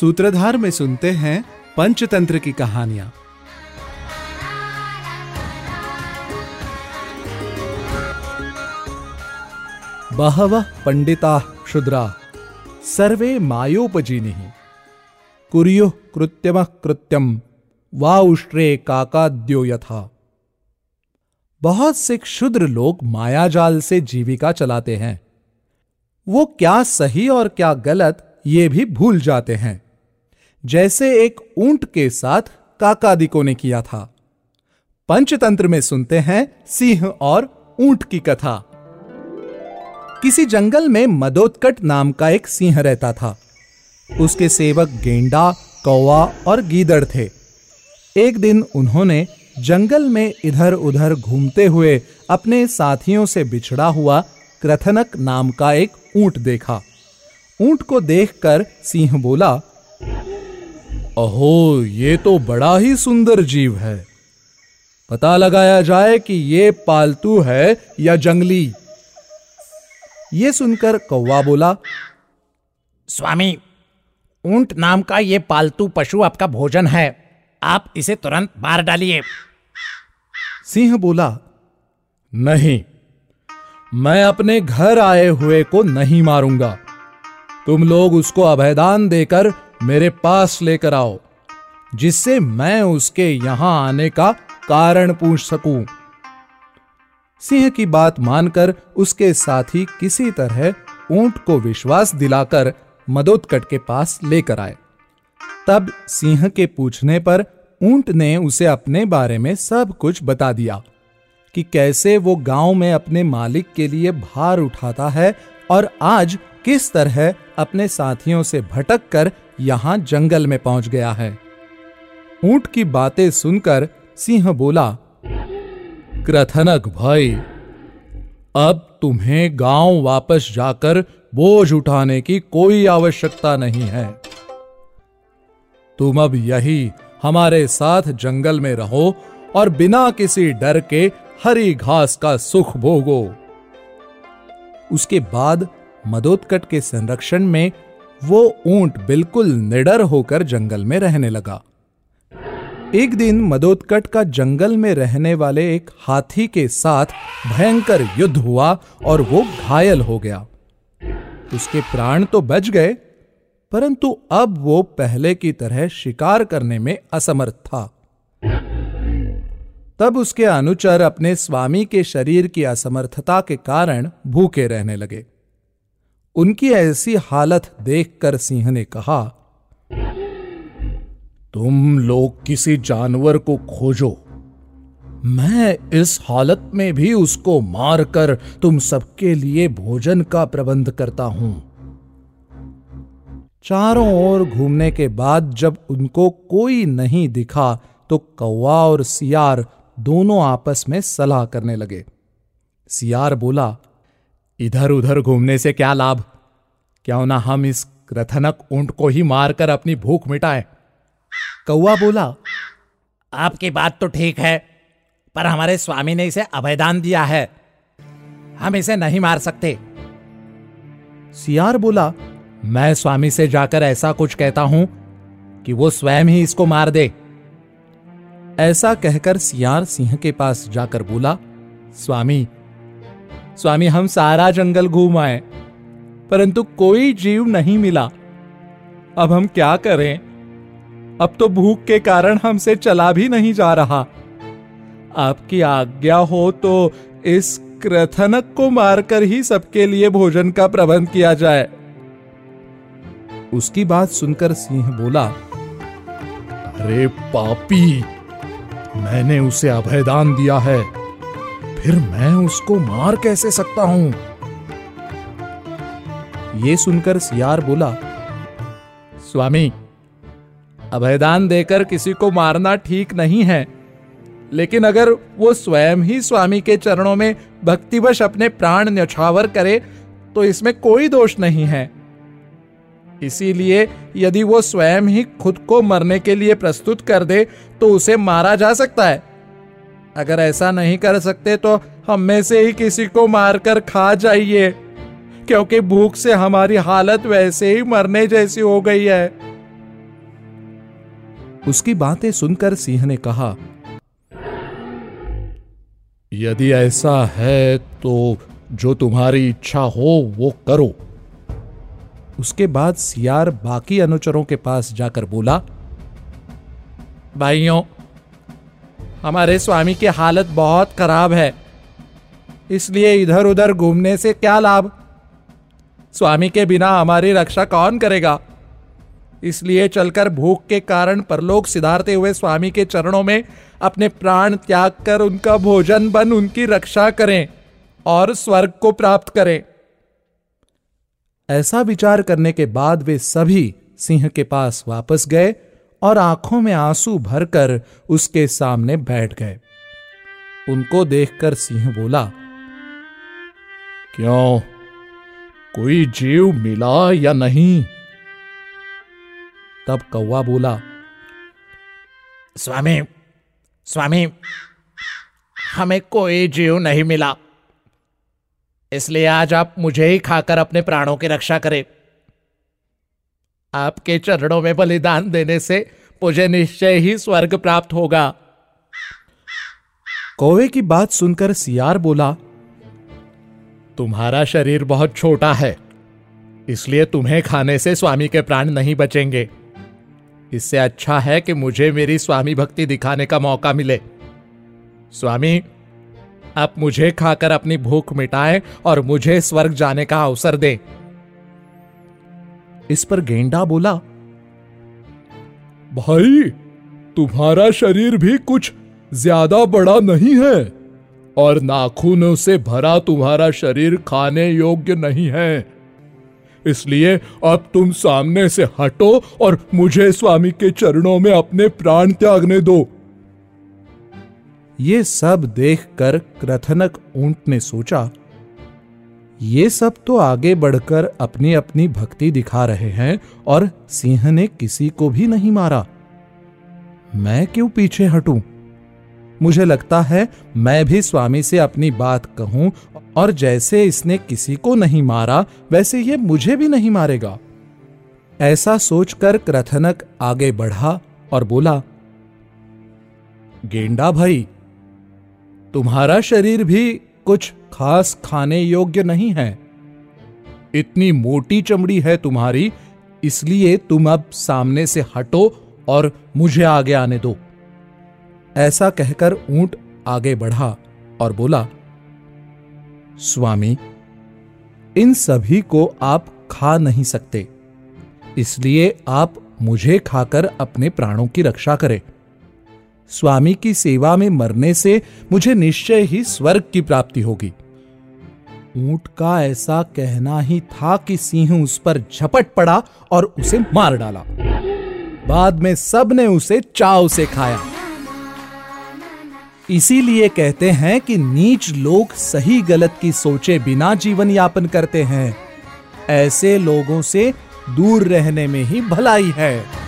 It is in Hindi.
सूत्रधार में सुनते हैं पंचतंत्र की कहानियाँ। बहव पंडिता क्षुद्रा, सर्वे मायोपजीनि कुर्युः कृत्यम कृत्यम वा उष्ट्रे काकाद्यो यथा। बहुत से क्षुद्र लोग मायाजाल से जीविका चलाते हैं। वो क्या सही और क्या गलत, ये भी भूल जाते हैं। जैसे एक ऊँट के साथ काकादिको ने किया था। पंचतंत्र में सुनते हैं सिंह और ऊँट की कथा। किसी जंगल में मदोत्कट नाम का एक सिंह रहता था। उसके सेवक गेंडा, कौवा और गीदड़ थे। एक दिन उन्होंने जंगल में इधर उधर घूमते हुए अपने साथियों से बिछड़ा हुआ क्रथनक नाम का एक ऊँट देखा। ऊँट को देखकर सिंह बोला अहो ये तो बड़ा ही सुंदर जीव है। पता लगाया जाए कि ये पालतू है या जंगली। ये सुनकर कौवा बोला स्वामी ऊँट नाम का ये पालतू पशु आपका भोजन है। आप इसे तुरंत मार डालिए। सिंह बोला नहीं मैं अपने घर आए हुए को नहीं मारूँगा। तुम लोग उसको अभयदान देकर मेरे पास लेकर आओ, जिससे मैं उसके यहाँ आने का कारण पूछ सकूँ। सिंह की बात मानकर उसके साथी किसी तरह ऊँट को विश्वास दिलाकर मदोत्कट के पास लेकर आए। तब सिंह के पूछने पर ऊँट ने उसे अपने बारे में सब कुछ बता दिया, कि कैसे वो गाँव में अपने मालिक के लिए भार उठाता है और आज किस तरह अपने साथियों से भटक कर यहाँ जंगल में पहुँच गया है। ऊँट की बातें सुनकर सिंह बोला क्रथनक भाई, अब तुम्हें गाँव वापस जाकर बोझ उठाने की कोई आवश्यकता नहीं है। तुम अब यही हमारे साथ जंगल में रहो और बिना किसी डर के हरी घास का सुख भोगो। उसके बाद मदोत्कट के संरक्षण में वो ऊँट बिल्कुल निडर होकर जंगल में रहने लगा। एक दिन मदोत्कट का जंगल में रहने वाले एक हाथी के साथ भयंकर युद्ध हुआ और वो घायल हो गया। उसके प्राण तो बच गए, परंतु अब वो पहले की तरह शिकार करने में असमर्थ था। तब उसके अनुचर अपने स्वामी के शरीर की असमर्थता के कारण भूखे रहने लगे। उनकी ऐसी हालत देखकर सिंह ने कहा, तुम लोग किसी जानवर को खोजो। मैं इस हालत में भी उसको मारकर तुम सबके लिए भोजन का प्रबंध करता हूँ। चारों ओर घूमने के बाद जब उनको कोई नहीं दिखा तो कौवा और सियार दोनों आपस में सलाह करने लगे। सियार बोला इधर उधर घूमने से क्या लाभ? क्यों ना हम इस रथनक ऊँट को ही मारकर अपनी भूख मिटाएँ? कौआ बोला, आपकी बात तो ठीक है, पर हमारे स्वामी ने इसे अभयदान दिया है। हम इसे नहीं मार सकते। सियार बोला, मैं स्वामी से जाकर ऐसा कुछ कहता हूँ कि वो स्वयं ही इसको मार दे। ऐसा कहकर सियार सिंह के पास जाकर बोला, स्वामी स्वामी, हम सारा जंगल घूम आए, परंतु कोई जीव नहीं मिला। अब हम क्या करें? अब तो भूख के कारण हमसे चला भी नहीं जा रहा। आपकी आज्ञा हो तो इस क्रथनक को मारकर ही सबके लिए भोजन का प्रबंध किया जाए। उसकी बात सुनकर सिंह बोला, अरे पापी, मैंने उसे अभयदान दिया है। फिर मैं उसको मार कैसे सकता हूँ? ये सुनकर सियार बोला, स्वामी, अभयदान देकर किसी को मारना ठीक नहीं है, लेकिन अगर वो स्वयं ही स्वामी के चरणों में भक्तिवश अपने प्राण न्यौछावर करे तो इसमें कोई दोष नहीं है। इसीलिए यदि वो स्वयं ही खुद को मरने के लिए प्रस्तुत कर दे तो उसे मारा जा सकता है। अगर ऐसा नहीं कर सकते तो हम में से ही किसी को मारकर खा जाइए क्योंकि भूख से हमारी हालत वैसे ही मरने जैसी हो गई है। उसकी बातें सुनकर सिंह ने कहा यदि ऐसा है तो जो तुम्हारी इच्छा हो वो करो। उसके बाद सियार बाकी अनुचरों के पास जाकर बोला भाइयों हमारे स्वामी की हालत बहुत खराब है। इसलिए इधर उधर घूमने से क्या लाभ? स्वामी के बिना हमारी रक्षा कौन करेगा? इसलिए चलकर भूख के कारण परलोक सिधारते हुए स्वामी के चरणों में अपने प्राण त्याग कर उनका भोजन बन उनकी रक्षा करें और स्वर्ग को प्राप्त करें। ऐसा विचार करने के बाद वे सभी सिंह के पास वापस गए और आँखों में आँसू भरकर उसके सामने बैठ गए। उनको देखकर सिंह बोला, क्यों? कोई जीव मिला या नहीं? तब कौवा बोला, स्वामी स्वामी, हमें कोई जीव नहीं मिला। इसलिए आज आप मुझे ही खाकर अपने प्राणों की रक्षा करें। आपके चरणों में बलिदान देने से मुझे निश्चय ही स्वर्ग प्राप्त होगा। कौवे की बात सुनकर सियार बोला तुम्हारा शरीर बहुत छोटा है इसलिए तुम्हें खाने से स्वामी के प्राण नहीं बचेंगे। इससे अच्छा है कि मुझे मेरी स्वामी भक्ति दिखाने का मौका मिले। स्वामी आप मुझे खाकर अपनी भूख मिटाएँ और मुझे स्वर्ग जाने का अवसर दें। इस पर गेंडा बोला, भाई, तुम्हारा शरीर भी कुछ ज़्यादा बड़ा नहीं है और नाखूनों से भरा तुम्हारा शरीर खाने योग्य नहीं है। इसलिए अब तुम सामने से हटो और मुझे स्वामी के चरणों में अपने प्राण त्यागने दो। ये सब देखकर क्रथनक ऊँट ने सोचा ये सब तो आगे बढ़कर अपनी अपनी भक्ति दिखा रहे हैं और सिंह ने किसी को भी नहीं मारा। मैं क्यों पीछे हटूं? मुझे लगता है मैं भी स्वामी से अपनी बात कहूँ और जैसे इसने किसी को नहीं मारा, वैसे ये मुझे भी नहीं मारेगा। ऐसा सोचकर क्रथनक आगे बढ़ा और बोला, गेंडा भाई, तुम्हारा शरीर भी कुछ खास खाने योग्य नहीं है। इतनी मोटी चमड़ी है तुम्हारी, इसलिए तुम अब सामने से हटो और मुझे आगे आने दो। ऐसा कहकर ऊँट आगे बढ़ा और बोला, स्वामी, इन सभी को आप खा नहीं सकते, इसलिए आप मुझे खाकर अपने प्राणों की रक्षा करें। स्वामी की सेवा में मरने से मुझे निश्चय ही स्वर्ग की प्राप्ति होगी। ऊँट का ऐसा कहना ही था कि सिंह उस पर झपट पड़ा और उसे मार डाला। बाद में सबने उसे चाव से खाया। इसीलिए कहते हैं कि नीच लोग सही गलत की सोचे बिना जीवन यापन करते हैं। ऐसे लोगों से दूर रहने में ही भलाई है।